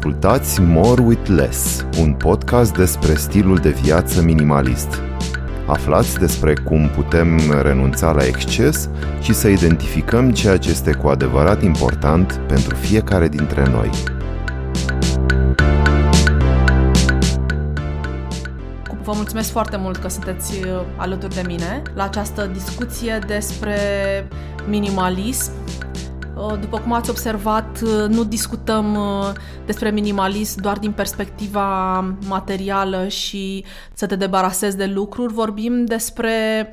Ascultați More with Less, un podcast despre stilul de viață minimalist. Aflați despre cum putem renunța la exces și să identificăm ceea ce este cu adevărat important pentru fiecare dintre noi. Vă mulțumesc foarte mult că sunteți uh, alături de mine la această discuție despre minimalism Uh, după cum ați observat, uh, nu discutăm uh, despre minimalism doar din perspectiva materială și să te debarasezi de lucruri, vorbim despre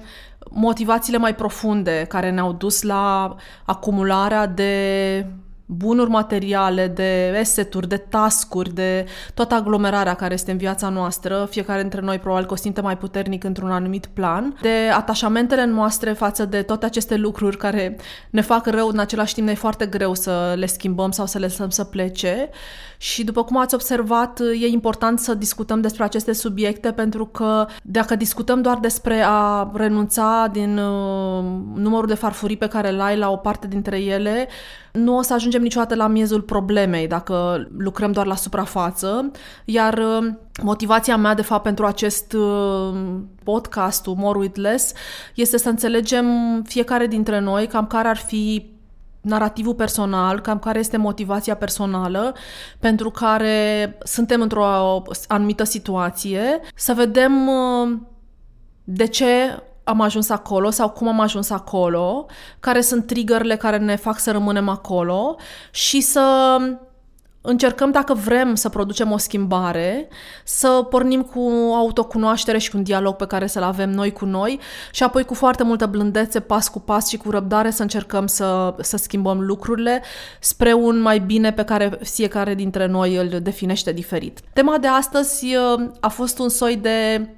motivațiile mai profunde care ne-au dus la acumularea de bunuri materiale, de eseturi, de tascuri, de toată aglomerarea care este în viața noastră, fiecare dintre noi probabil că o simte mai puternic într-un anumit plan, de atașamentele noastre față de toate aceste lucruri care ne fac rău, în același timp ne e foarte greu să le schimbăm sau să le lăsăm să plece. Și după cum ați observat, e important să discutăm despre aceste subiecte pentru că dacă discutăm doar despre a renunța din uh, numărul de farfurii pe care le ai la o parte dintre ele, nu o să ajungem niciodată la miezul problemei dacă lucrăm doar la suprafață, iar uh, motivația mea, de fapt, pentru acest uh, podcast, More with Less, este să înțelegem fiecare dintre noi cam care ar fi narativul personal, cam care este motivația personală pentru care suntem într-o anumită situație, să vedem uh, de ce am ajuns acolo sau cum am ajuns acolo, care sunt triggerle care ne fac să rămânem acolo și să încercăm, dacă vrem să producem o schimbare, să pornim cu autocunoaștere și cu un dialog pe care să-l avem noi cu noi și apoi cu foarte multă blândețe, pas cu pas și cu răbdare să încercăm să, să schimbăm lucrurile spre un mai bine pe care fiecare dintre noi îl definește diferit. Tema de astăzi uh, a fost un soi de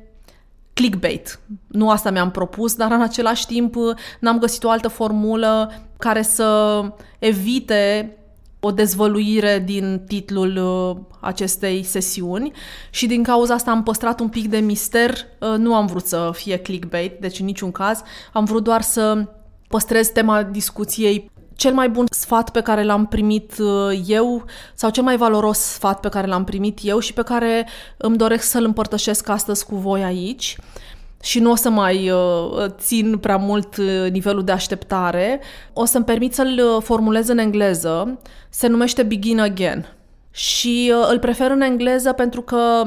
clickbait. Nu asta mi-am propus, dar în același timp n-am găsit o altă formulă care să evite o dezvăluire din titlul uh, acestei sesiuni și din cauza asta am păstrat un pic de mister. Uh, nu am vrut să fie clickbait, deci în niciun caz. Am vrut doar să păstrez tema discuției cel mai bun sfat pe care l-am primit uh, eu sau cel mai valoros sfat pe care l-am primit eu și pe care îmi doresc să-l împărtășesc astăzi cu voi aici și nu o să mai uh, țin prea mult uh, nivelul de așteptare, o să-mi permit să-l uh, formulez în engleză. Se numește Begin Again. Și uh, îl prefer în engleză pentru că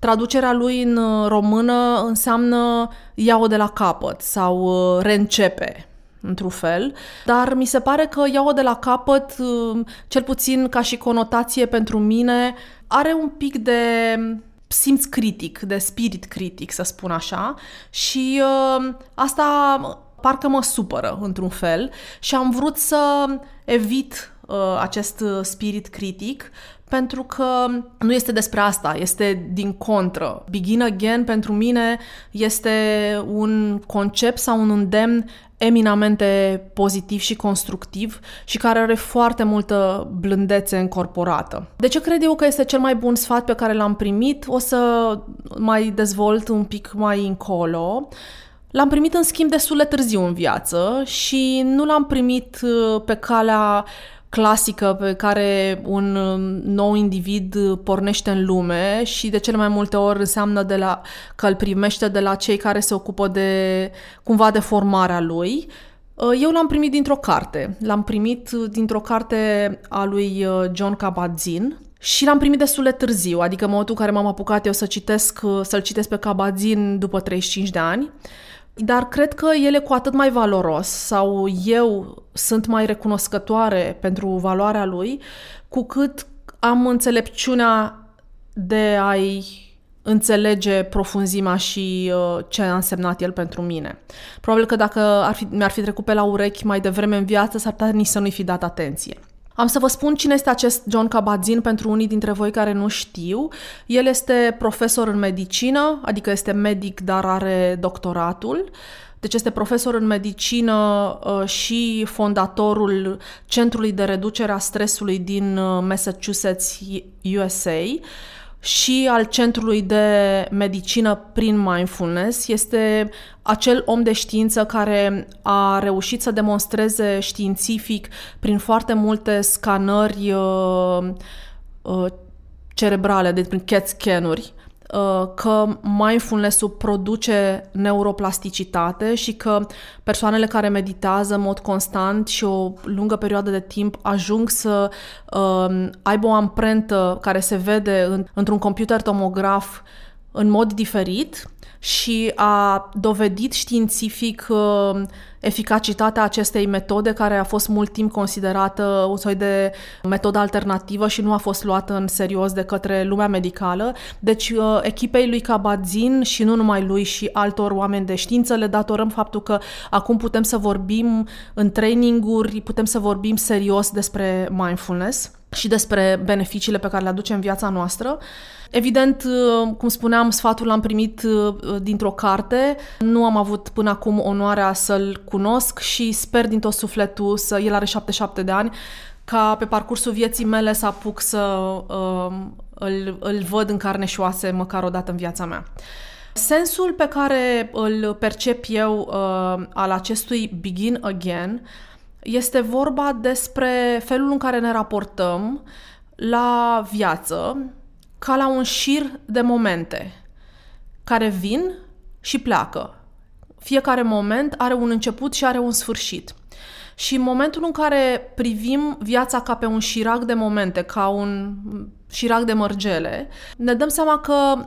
traducerea lui în uh, română înseamnă iau de la capăt sau uh, reîncepe într-un fel, dar mi se pare că iau de la capăt, cel puțin ca și conotație pentru mine, are un pic de simț critic, de spirit critic, să spun așa, și uh, asta parcă mă supără într-un fel și am vrut să evit uh, acest spirit critic pentru că nu este despre asta, este din contră. Begin Again pentru mine este un concept sau un îndemn eminamente pozitiv și constructiv și care are foarte multă blândețe încorporată. De ce cred eu că este cel mai bun sfat pe care l-am primit? O să mai dezvolt un pic mai încolo. L-am primit în schimb destul de târziu în viață și nu l-am primit uh, pe calea clasică pe care un um, nou individ pornește în lume și de cele mai multe ori înseamnă de la, că îl primește de la cei care se ocupă de cumva de formarea lui. Uh, eu l-am primit dintr-o carte. L-am primit dintr-o carte a lui uh, John Kabat-Zinn, și l-am primit destul de târziu, adică în momentul în care m-am apucat eu să citesc, uh, să-l citesc pe Kabat-Zinn după 35 de ani. Dar cred că el e cu atât mai valoros sau eu sunt mai recunoscătoare pentru valoarea lui, cu cât am înțelepciunea de a-i înțelege profunzimea și uh, ce a însemnat el pentru mine. Probabil că dacă ar fi, mi-ar fi trecut pe la urechi mai devreme în viață, s-ar putea nici să nu-i fi dat atenție. Am să vă spun cine este acest John Kabat-Zinn pentru unii dintre voi care nu știu. El este profesor în medicină, adică este medic, dar are doctoratul. Deci este profesor în medicină uh, și fondatorul Centrului de Reducere a Stresului din uh, Massachusetts, USA și al Centrului de Medicină prin Mindfulness. Este acel om de știință care a reușit să demonstreze științific prin foarte multe scanări uh, uh, cerebrale, de prin CAT scanuri, uh, că mindfulness-ul produce neuroplasticitate și că persoanele care meditează în mod constant și o lungă perioadă de timp ajung să uh, aibă o amprentă care se vede în, într-un computer tomograf în mod diferit și a dovedit științific uh, eficacitatea acestei metode, care a fost mult timp considerată un soi de metodă alternativă și nu a fost luată în serios de către lumea medicală. Deci, uh, echipei lui Cabazin și nu numai lui și altor oameni de știință le datorăm faptul că acum putem să vorbim în traininguri, putem să vorbim serios despre mindfulness și despre beneficiile pe care le aduce în viața noastră. Evident, uh, cum spuneam, sfatul l-am primit uh, dintr-o carte. Nu am avut până acum onoarea să-l cunosc și sper din tot sufletul să... El are 77 de ani, ca pe parcursul vieții mele să apuc să uh, îl, îl văd în carne și oase măcar o dată în viața mea. Sensul pe care îl percep eu uh, al acestui Begin Again este vorba despre felul în care ne raportăm la viață, ca la un șir de momente care vin și pleacă. Fiecare moment are un început și are un sfârșit. Și în momentul în care privim viața ca pe un șirac de momente, ca un șirac de mărgele, ne dăm seama că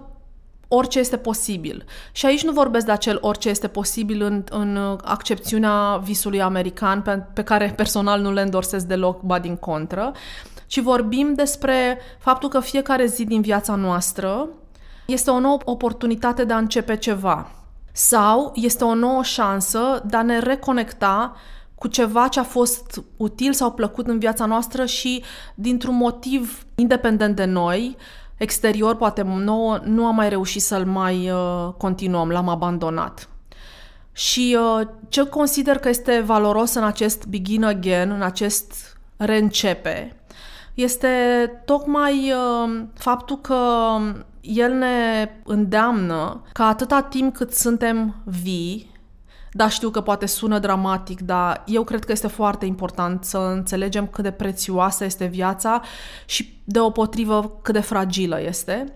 orice este posibil. Și aici nu vorbesc de acel orice este posibil în, în accepțiunea visului american, pe, pe care personal nu le îndorsesc deloc, ba din contră, ci vorbim despre faptul că fiecare zi din viața noastră este o nouă oportunitate de a începe ceva sau este o nouă șansă de a ne reconecta cu ceva ce a fost util sau plăcut în viața noastră și dintr-un motiv independent de noi, exterior, poate nouă, nu am mai reușit să-l mai uh, continuăm, l-am abandonat. Și uh, ce consider că este valoros în acest begin again, în acest reîncepe, este tocmai uh, faptul că el ne îndeamnă ca atâta timp cât suntem vii, da, știu că poate sună dramatic, dar eu cred că este foarte important să înțelegem cât de prețioasă este viața și deopotrivă cât de fragilă este.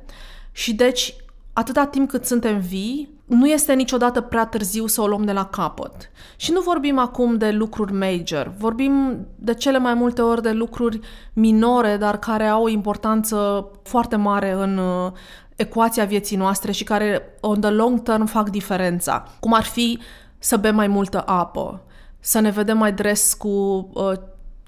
Și deci, atâta timp cât suntem vii, nu este niciodată prea târziu să o luăm de la capăt. Și nu vorbim acum de lucruri major, vorbim de cele mai multe ori de lucruri minore, dar care au o importanță foarte mare în uh, ecuația vieții noastre și care, on the long term, fac diferența. Cum ar fi să bem mai multă apă, să ne vedem mai dres cu uh,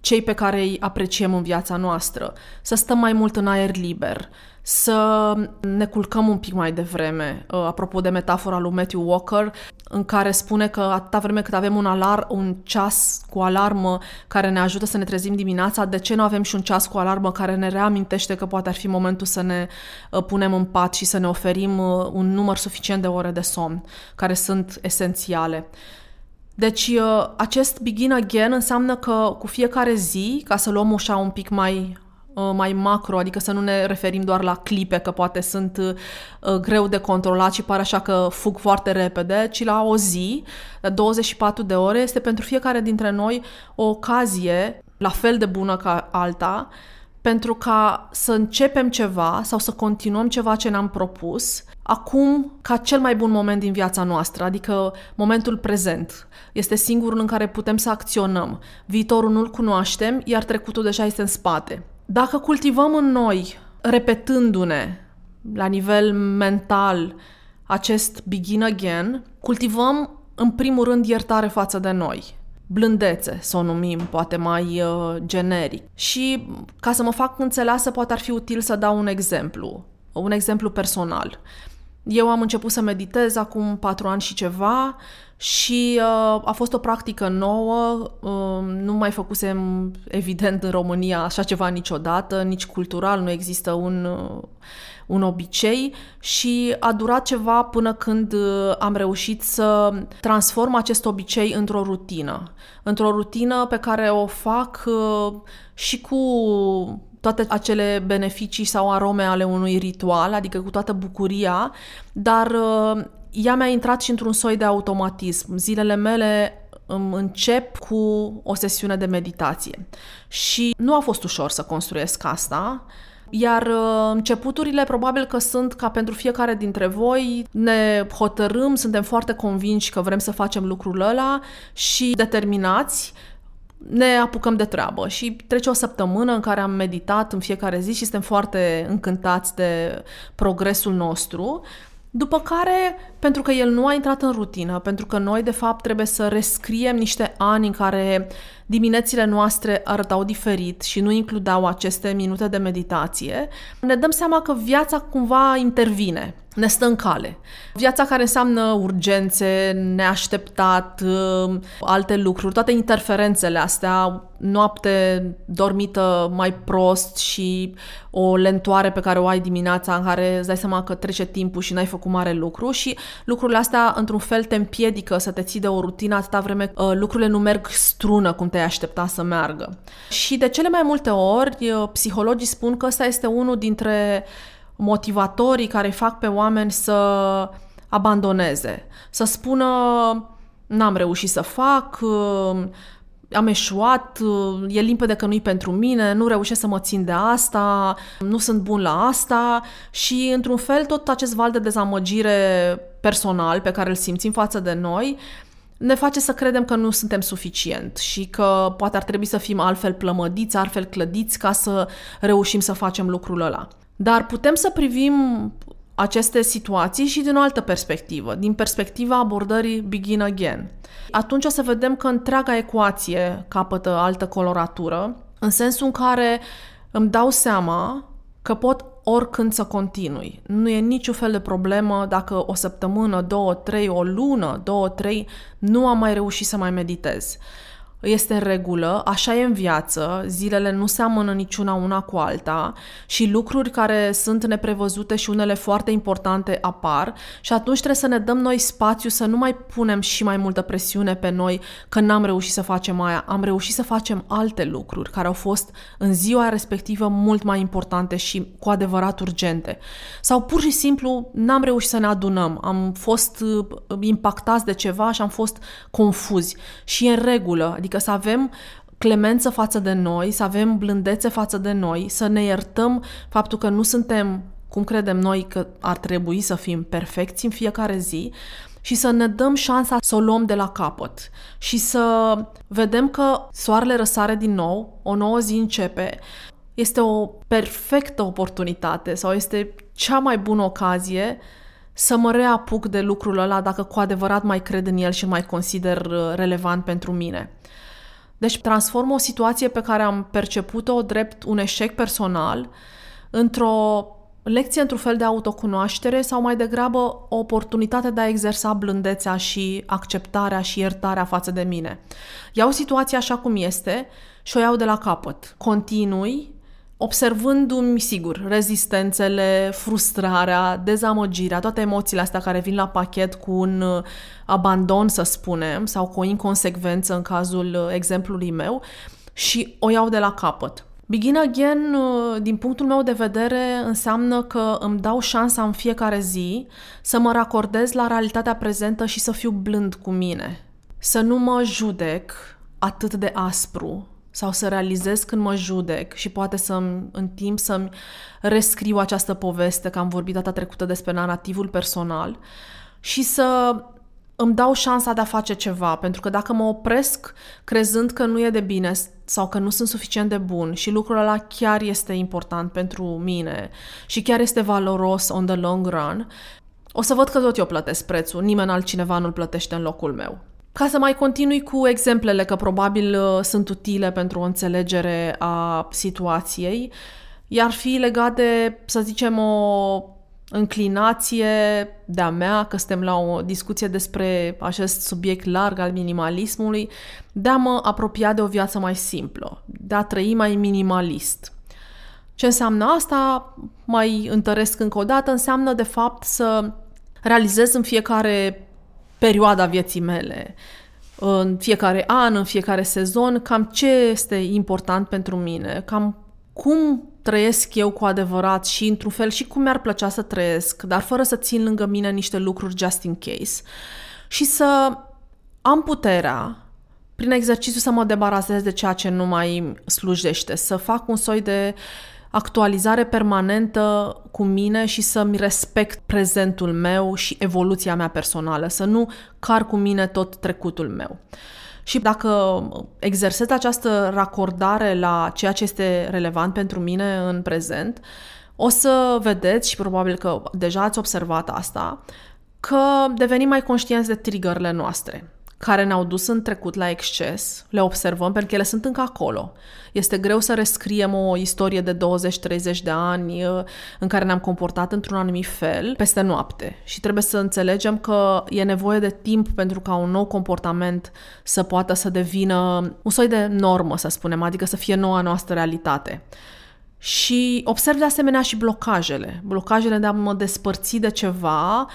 cei pe care îi apreciem în viața noastră, să stăm mai mult în aer liber, să ne culcăm un pic mai devreme. Uh, apropo de metafora lui Matthew Walker, în care spune că atâta vreme cât avem un, alar, un ceas cu alarmă care ne ajută să ne trezim dimineața, de ce nu avem și un ceas cu alarmă care ne reamintește că poate ar fi momentul să ne uh, punem în pat și să ne oferim uh, un număr suficient de ore de somn, care sunt esențiale. Deci acest begin again înseamnă că cu fiecare zi, ca să luăm ușa un pic mai Uh, mai macro, adică să nu ne referim doar la clipe, că poate sunt uh, greu de controlat și pare așa că fug foarte repede, ci la o zi, de 24 de ore, este pentru fiecare dintre noi o ocazie la fel de bună ca alta, pentru ca să începem ceva sau să continuăm ceva ce ne-am propus, acum ca cel mai bun moment din viața noastră, adică momentul prezent. Este singurul în care putem să acționăm. Viitorul nu-l cunoaștem, iar trecutul deja este în spate. Dacă cultivăm în noi, repetându-ne la nivel mental acest begin again, cultivăm în primul rând iertare față de noi, blândețe, să o numim, poate mai uh, generic. Și ca să mă fac înțeleasă, poate ar fi util să dau un exemplu, un exemplu personal. Eu am început să meditez acum patru ani și ceva și uh, a fost o practică nouă, uh, nu mai făcusem evident în România așa ceva niciodată, nici cultural, nu există un, uh, un obicei și a durat ceva până când uh, am reușit să transform acest obicei într-o rutină. Într-o rutină pe care o fac uh, și cu toate acele beneficii sau arome ale unui ritual, adică cu toată bucuria, dar uh, ea mi-a intrat și într-un soi de automatism. Zilele mele încep cu o sesiune de meditație. Și nu a fost ușor să construiesc asta, Iar uh, începuturile probabil că sunt ca pentru fiecare dintre voi, ne hotărâm, suntem foarte convinși că vrem să facem lucrul ăla și determinați, ne apucăm de treabă și trece o săptămână în care am meditat în fiecare zi și suntem foarte încântați de progresul nostru, după care, pentru că el nu a intrat în rutină, pentru că noi, de fapt, trebuie să rescriem niște ani în care diminețile noastre arătau diferit și nu includeau aceste minute de meditație, ne dăm seama că viața cumva intervine ne stă în cale. Viața care înseamnă urgențe, neașteptat, um, alte lucruri, toate interferențele astea, noapte dormită mai prost și o lentoare pe care o ai dimineața în care îți dai seama că trece timpul și n-ai făcut mare lucru și lucrurile astea într-un fel te împiedică să te ții de o rutină atâta vreme uh, lucrurile nu merg strună cum te-ai aștepta să meargă. Și de cele mai multe ori uh, psihologii spun că ăsta este unul dintre motivatorii care fac pe oameni să abandoneze, să spună n-am reușit să fac, am eșuat, e limpede că nu-i pentru mine, nu reușesc să mă țin de asta, nu sunt bun la asta și, într-un fel, tot acest val de dezamăgire personal pe care îl simțim față de noi ne face să credem că nu suntem suficient și că poate ar trebui să fim altfel plămădiți, altfel clădiți ca să reușim să facem lucrul ăla. Dar putem să privim aceste situații și din o altă perspectivă, din perspectiva abordării begin again. Atunci o să vedem că întreaga ecuație capătă altă coloratură, în sensul în care îmi dau seama că pot oricând să continui. Nu e niciun fel de problemă dacă o săptămână, două, trei, o lună, două, trei, nu am mai reușit să mai meditez este în regulă, așa e în viață, zilele nu seamănă niciuna una cu alta și lucruri care sunt neprevăzute și unele foarte importante apar și atunci trebuie să ne dăm noi spațiu să nu mai punem și mai multă presiune pe noi că n-am reușit să facem aia, am reușit să facem alte lucruri care au fost în ziua respectivă mult mai importante și cu adevărat urgente. Sau pur și simplu n-am reușit să ne adunăm, am fost uh, impactați de ceva și am fost confuzi. Și e în regulă, adică Adică să avem clemență față de noi, să avem blândețe față de noi, să ne iertăm faptul că nu suntem cum credem noi că ar trebui să fim perfecți în fiecare zi și să ne dăm șansa să o luăm de la capăt. Și să vedem că soarele răsare din nou, o nouă zi începe, este o perfectă oportunitate sau este cea mai bună ocazie să mă reapuc de lucrul ăla dacă cu adevărat mai cred în el și mai consider uh, relevant pentru mine. Deci transform o situație pe care am perceput-o drept un eșec personal într-o lecție într-un fel de autocunoaștere sau mai degrabă o oportunitate de a exersa blândețea și acceptarea și iertarea față de mine. Iau situația așa cum este și o iau de la capăt. Continui observându-mi, sigur, rezistențele, frustrarea, dezamăgirea, toate emoțiile astea care vin la pachet cu un uh, abandon, să spunem, sau cu o inconsecvență în cazul uh, exemplului meu și o iau de la capăt. Begin again, uh, din punctul meu de vedere, înseamnă că îmi dau șansa în fiecare zi să mă racordez la realitatea prezentă și să fiu blând cu mine. Să nu mă judec atât de aspru, sau să realizez când mă judec și poate să în timp să-mi rescriu această poveste, că am vorbit data trecută despre narativul personal și să îmi dau șansa de a face ceva, pentru că dacă mă opresc crezând că nu e de bine sau că nu sunt suficient de bun și lucrul ăla chiar este important pentru mine și chiar este valoros on the long run, o să văd că tot eu plătesc prețul, nimeni altcineva nu-l plătește în locul meu. Ca să mai continui cu exemplele, că probabil uh, sunt utile pentru o înțelegere a situației, iar fi legat de, să zicem, o înclinație de-a mea, că suntem la o discuție despre acest subiect larg al minimalismului, de a mă apropia de o viață mai simplă, de a trăi mai minimalist. Ce înseamnă asta? Mai întăresc încă o dată, înseamnă de fapt să realizez în fiecare perioada vieții mele, în fiecare an, în fiecare sezon, cam ce este important pentru mine, cam cum trăiesc eu cu adevărat și, într-un fel, și cum mi-ar plăcea să trăiesc, dar fără să țin lângă mine niște lucruri just in case. Și să am puterea, prin exercițiu, să mă debarasez de ceea ce nu mai slujește, să fac un soi de actualizare permanentă cu mine și să-mi respect prezentul meu și evoluția mea personală, să nu car cu mine tot trecutul meu. Și dacă exersez această racordare la ceea ce este relevant pentru mine în prezent, o să vedeți și probabil că deja ați observat asta, că devenim mai conștienți de triggerele noastre care ne-au dus în trecut la exces, le observăm pentru că ele sunt încă acolo. Este greu să rescriem o istorie de 20-30 de ani uh, în care ne-am comportat într-un anumit fel peste noapte și trebuie să înțelegem că e nevoie de timp pentru ca un nou comportament să poată să devină un soi de normă, să spunem, adică să fie noua noastră realitate. Și observ de asemenea și blocajele. Blocajele de a mă despărți de ceva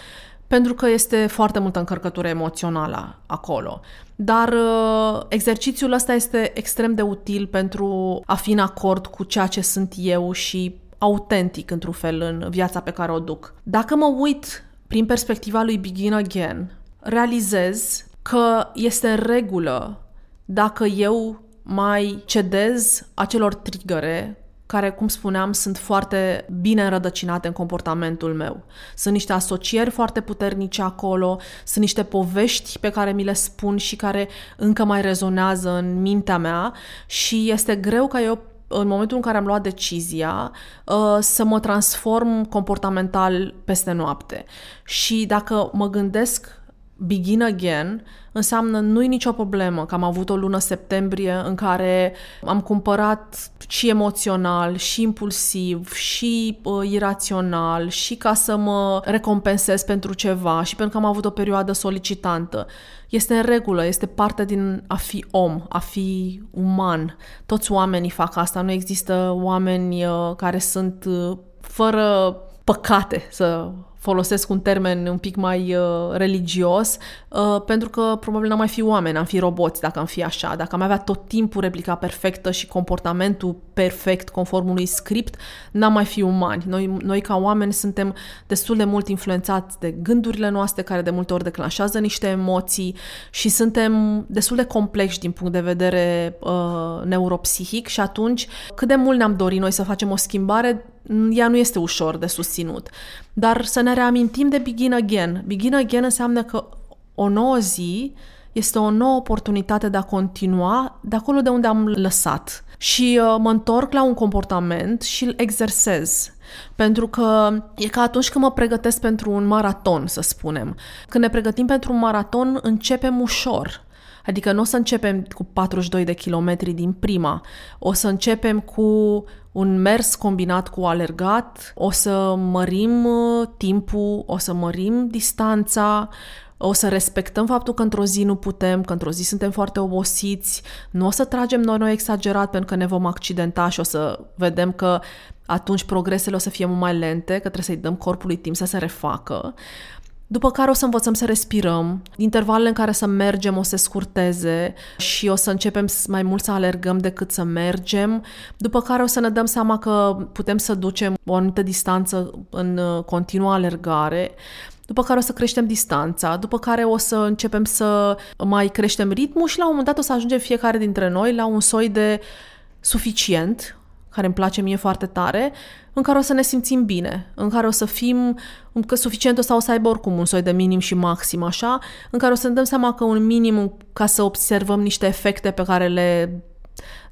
pentru că este foarte multă încărcătură emoțională acolo. Dar uh, exercițiul ăsta este extrem de util pentru a fi în acord cu ceea ce sunt eu și autentic, într-un fel, în viața pe care o duc. Dacă mă uit prin perspectiva lui Begin Again, realizez că este în regulă dacă eu mai cedez acelor trigăre care, cum spuneam, sunt foarte bine înrădăcinate în comportamentul meu. Sunt niște asocieri foarte puternice acolo, sunt niște povești pe care mi le spun și care încă mai rezonează în mintea mea și este greu ca eu în momentul în care am luat decizia uh, să mă transform comportamental peste noapte. Și dacă mă gândesc begin again înseamnă nu-i nicio problemă că am avut o lună septembrie în care am cumpărat și emoțional, și impulsiv, și uh, irațional, și ca să mă recompensez pentru ceva, și pentru că am avut o perioadă solicitantă. Este în regulă, este parte din a fi om, a fi uman. Toți oamenii fac asta, nu există oameni uh, care sunt uh, fără păcate, să folosesc un termen un pic mai uh, religios, uh, pentru că probabil n-am mai fi oameni, am fi roboți dacă am fi așa. Dacă am avea tot timpul replica perfectă și comportamentul perfect conform unui script, n-am mai fi umani. Noi, noi ca oameni suntem destul de mult influențați de gândurile noastre, care de multe ori declanșează niște emoții și suntem destul de complexi din punct de vedere uh, neuropsihic și atunci cât de mult ne-am dorit noi să facem o schimbare, ea nu este ușor de susținut. Dar să ne reamintim de begin again. Begin again înseamnă că o nouă zi este o nouă oportunitate de a continua de acolo de unde am lăsat. Și uh, mă întorc la un comportament și îl exersez. Pentru că e ca atunci când mă pregătesc pentru un maraton, să spunem. Când ne pregătim pentru un maraton, începem ușor. Adică nu o să începem cu 42 de kilometri din prima, o să începem cu un mers combinat cu alergat, o să mărim uh, timpul, o să mărim distanța, o să respectăm faptul că într-o zi nu putem, că într-o zi suntem foarte obosiți, nu o să tragem noi noi exagerat pentru că ne vom accidenta și o să vedem că atunci progresele o să fie mult mai lente, că trebuie să-i dăm corpului timp să se refacă. După care o să învățăm să respirăm, intervalele în care să mergem o să scurteze și o să începem mai mult să alergăm decât să mergem, după care o să ne dăm seama că putem să ducem o anumită distanță în uh, continuă alergare, după care o să creștem distanța, după care o să începem să mai creștem ritmul și la un moment dat o să ajungem fiecare dintre noi la un soi de suficient, care îmi place mie foarte tare, în care o să ne simțim bine, în care o să fim că suficient sau o să aibă oricum un soi de minim și maxim, așa, în care o să ne dăm seama că un minim ca să observăm niște efecte pe care le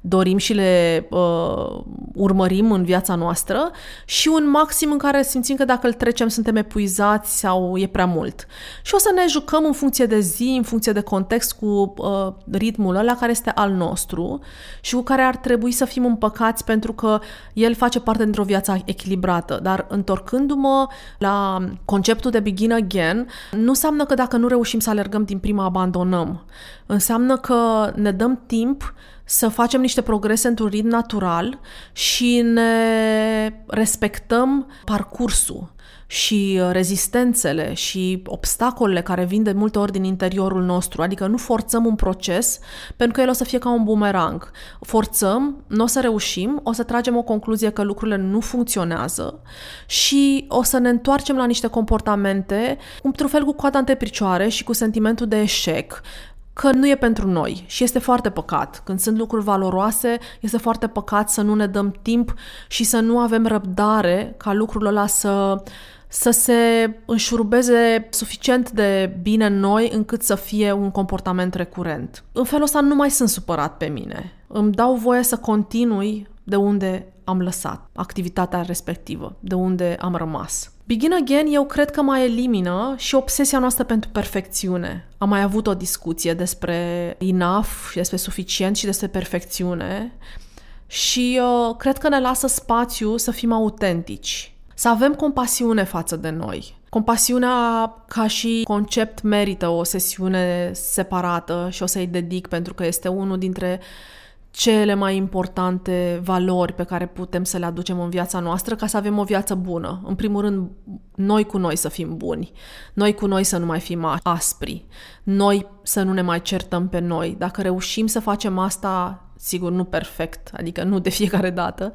dorim și le uh, urmărim în viața noastră și un maxim în care simțim că dacă îl trecem suntem epuizați sau e prea mult. Și o să ne jucăm în funcție de zi, în funcție de context cu uh, ritmul ăla care este al nostru și cu care ar trebui să fim împăcați pentru că el face parte dintr-o viață echilibrată. Dar întorcându-mă la conceptul de begin again, nu înseamnă că dacă nu reușim să alergăm din prima abandonăm. Înseamnă că ne dăm timp să facem niște progrese într-un ritm natural și ne respectăm parcursul și rezistențele și obstacolele care vin de multe ori din interiorul nostru. Adică nu forțăm un proces pentru că el o să fie ca un bumerang. Forțăm, nu o să reușim, o să tragem o concluzie că lucrurile nu funcționează și o să ne întoarcem la niște comportamente, într-un fel cu coada între picioare și cu sentimentul de eșec, că nu e pentru noi și este foarte păcat. Când sunt lucruri valoroase, este foarte păcat să nu ne dăm timp și să nu avem răbdare ca lucrul ăla să să se înșurubeze suficient de bine în noi încât să fie un comportament recurent. În felul ăsta nu mai sunt supărat pe mine. Îmi dau voie să continui de unde am lăsat activitatea respectivă, de unde am rămas. Begin Again eu cred că mai elimină și obsesia noastră pentru perfecțiune. Am mai avut o discuție despre enough și despre suficient și despre perfecțiune și uh, cred că ne lasă spațiu să fim autentici, să avem compasiune față de noi. Compasiunea ca și concept merită o sesiune separată și o să-i dedic pentru că este unul dintre cele mai importante valori pe care putem să le aducem în viața noastră ca să avem o viață bună. În primul rând, noi cu noi să fim buni, noi cu noi să nu mai fim aspri, noi să nu ne mai certăm pe noi. Dacă reușim să facem asta, sigur, nu perfect, adică nu de fiecare dată,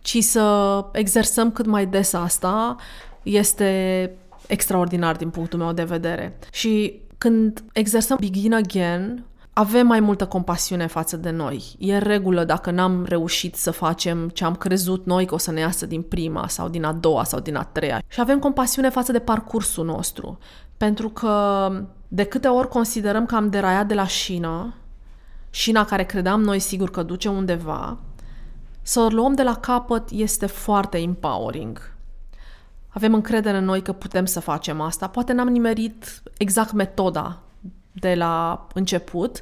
ci să exersăm cât mai des asta, este extraordinar din punctul meu de vedere. Și când exersăm Begin Again, avem mai multă compasiune față de noi. E regulă dacă n-am reușit să facem ce am crezut noi că o să ne iasă din prima sau din a doua sau din a treia. Și avem compasiune față de parcursul nostru. Pentru că de câte ori considerăm că am deraiat de la șină, șina care credeam noi sigur că duce undeva, să o luăm de la capăt este foarte empowering. Avem încredere în noi că putem să facem asta. Poate n-am nimerit exact metoda de la început,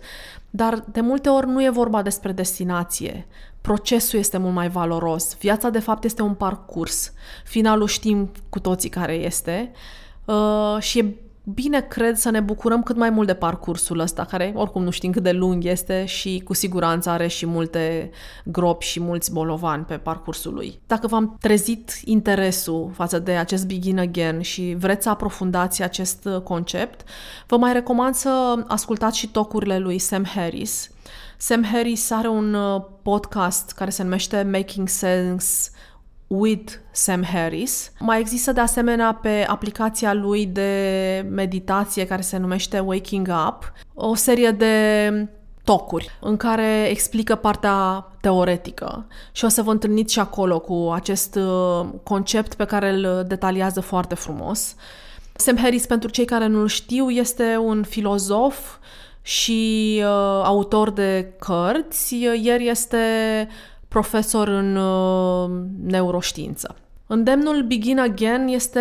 dar de multe ori nu e vorba despre destinație. Procesul este mult mai valoros. Viața, de fapt, este un parcurs. Finalul știm cu toții care este uh, și e bine cred să ne bucurăm cât mai mult de parcursul ăsta, care oricum nu știm cât de lung este și cu siguranță are și multe gropi și mulți bolovani pe parcursul lui. Dacă v-am trezit interesul față de acest Begin Again și vreți să aprofundați acest concept, vă mai recomand să ascultați și tocurile lui Sam Harris. Sam Harris are un uh, podcast care se numește Making Sense with Sam Harris. Mai există de asemenea pe aplicația lui de meditație care se numește Waking Up o serie de tocuri în care explică partea teoretică și o să vă întâlniți și acolo cu acest uh, concept pe care îl detaliază foarte frumos. Sam Harris, pentru cei care nu-l știu, este un filozof și uh, autor de cărți. Ieri este profesor în uh, neuroștiință. Îndemnul Begin Again este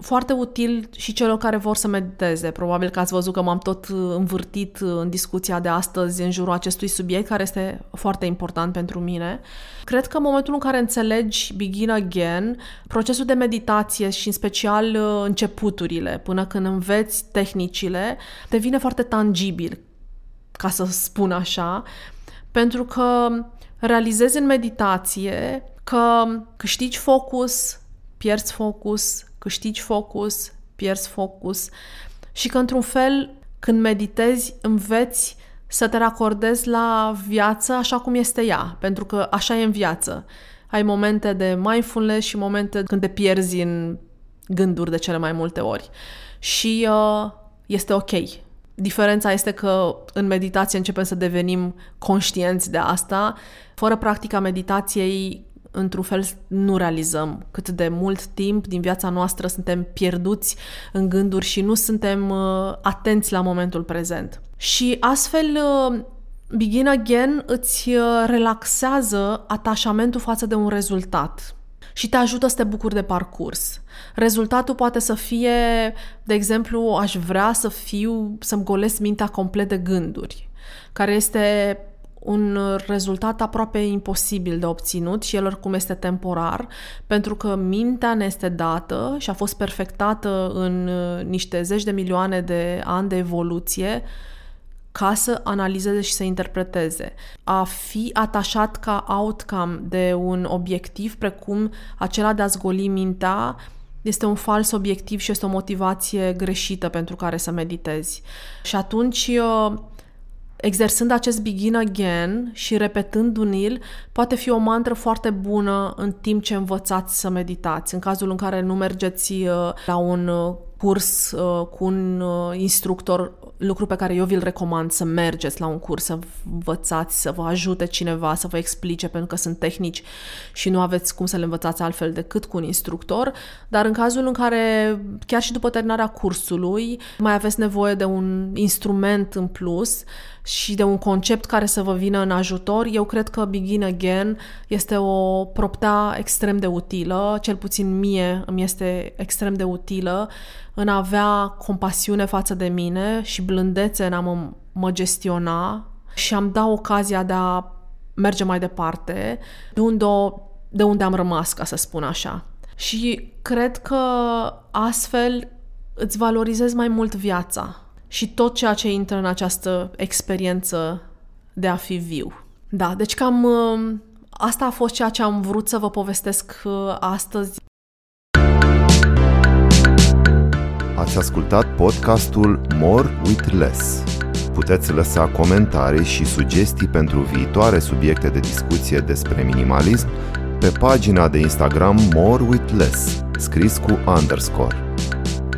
foarte util și celor care vor să mediteze. Probabil că ați văzut că m-am tot uh, învârtit uh, în discuția de astăzi în jurul acestui subiect, care este foarte important pentru mine. Cred că în momentul în care înțelegi Begin Again, procesul de meditație și în special uh, începuturile, până când înveți tehnicile, devine foarte tangibil, ca să spun așa, pentru că realizezi în meditație că câștigi focus, pierzi focus, câștigi focus, pierzi focus și că într-un fel când meditezi înveți să te racordezi la viață așa cum este ea, pentru că așa e în viață. Ai momente de mindfulness și momente când te pierzi în gânduri de cele mai multe ori. Și uh, este ok. Diferența este că în meditație începem să devenim conștienți de asta. Fără practica meditației, într-un fel, nu realizăm cât de mult timp din viața noastră suntem pierduți în gânduri și nu suntem uh, atenți la momentul prezent. Și astfel, uh, Begin Again îți uh, relaxează atașamentul față de un rezultat și te ajută să te bucuri de parcurs. Rezultatul poate să fie, de exemplu, aș vrea să fiu, să-mi golesc mintea complet de gânduri, care este un rezultat aproape imposibil de obținut și el oricum este temporar, pentru că mintea ne este dată și a fost perfectată în uh, niște zeci de milioane de ani de evoluție ca să analizeze și să interpreteze. A fi atașat ca outcome de un obiectiv precum acela de a zgoli mintea este un fals obiectiv și este o motivație greșită pentru care să meditezi. Și atunci uh, exersând acest begin again și repetându-l, poate fi o mantră foarte bună în timp ce învățați să meditați. În cazul în care nu mergeți uh, la un uh, curs cu un instructor lucru pe care eu vi-l recomand să mergeți la un curs, să învățați, să vă ajute cineva, să vă explice, pentru că sunt tehnici și nu aveți cum să le învățați altfel decât cu un instructor, dar în cazul în care, chiar și după terminarea cursului, mai aveți nevoie de un instrument în plus și de un concept care să vă vină în ajutor, eu cred că Begin Again este o proptea extrem de utilă, cel puțin mie îmi este extrem de utilă în a avea compasiune față de mine și blândețe în a mă, mă gestiona și am dat ocazia de a merge mai departe de unde, o, de unde am rămas, ca să spun așa. Și cred că astfel îți valorizezi mai mult viața și tot ceea ce intră în această experiență de a fi viu. Da, deci cam uh, asta a fost ceea ce am vrut să vă povestesc uh, astăzi. Ați ascultat podcastul More with Less. Puteți lăsa comentarii și sugestii pentru viitoare subiecte de discuție despre minimalism pe pagina de Instagram More with Less, scris cu underscore.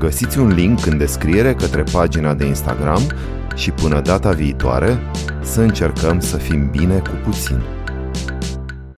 Găsiți un link în descriere către pagina de Instagram și până data viitoare să încercăm să fim bine cu puțin.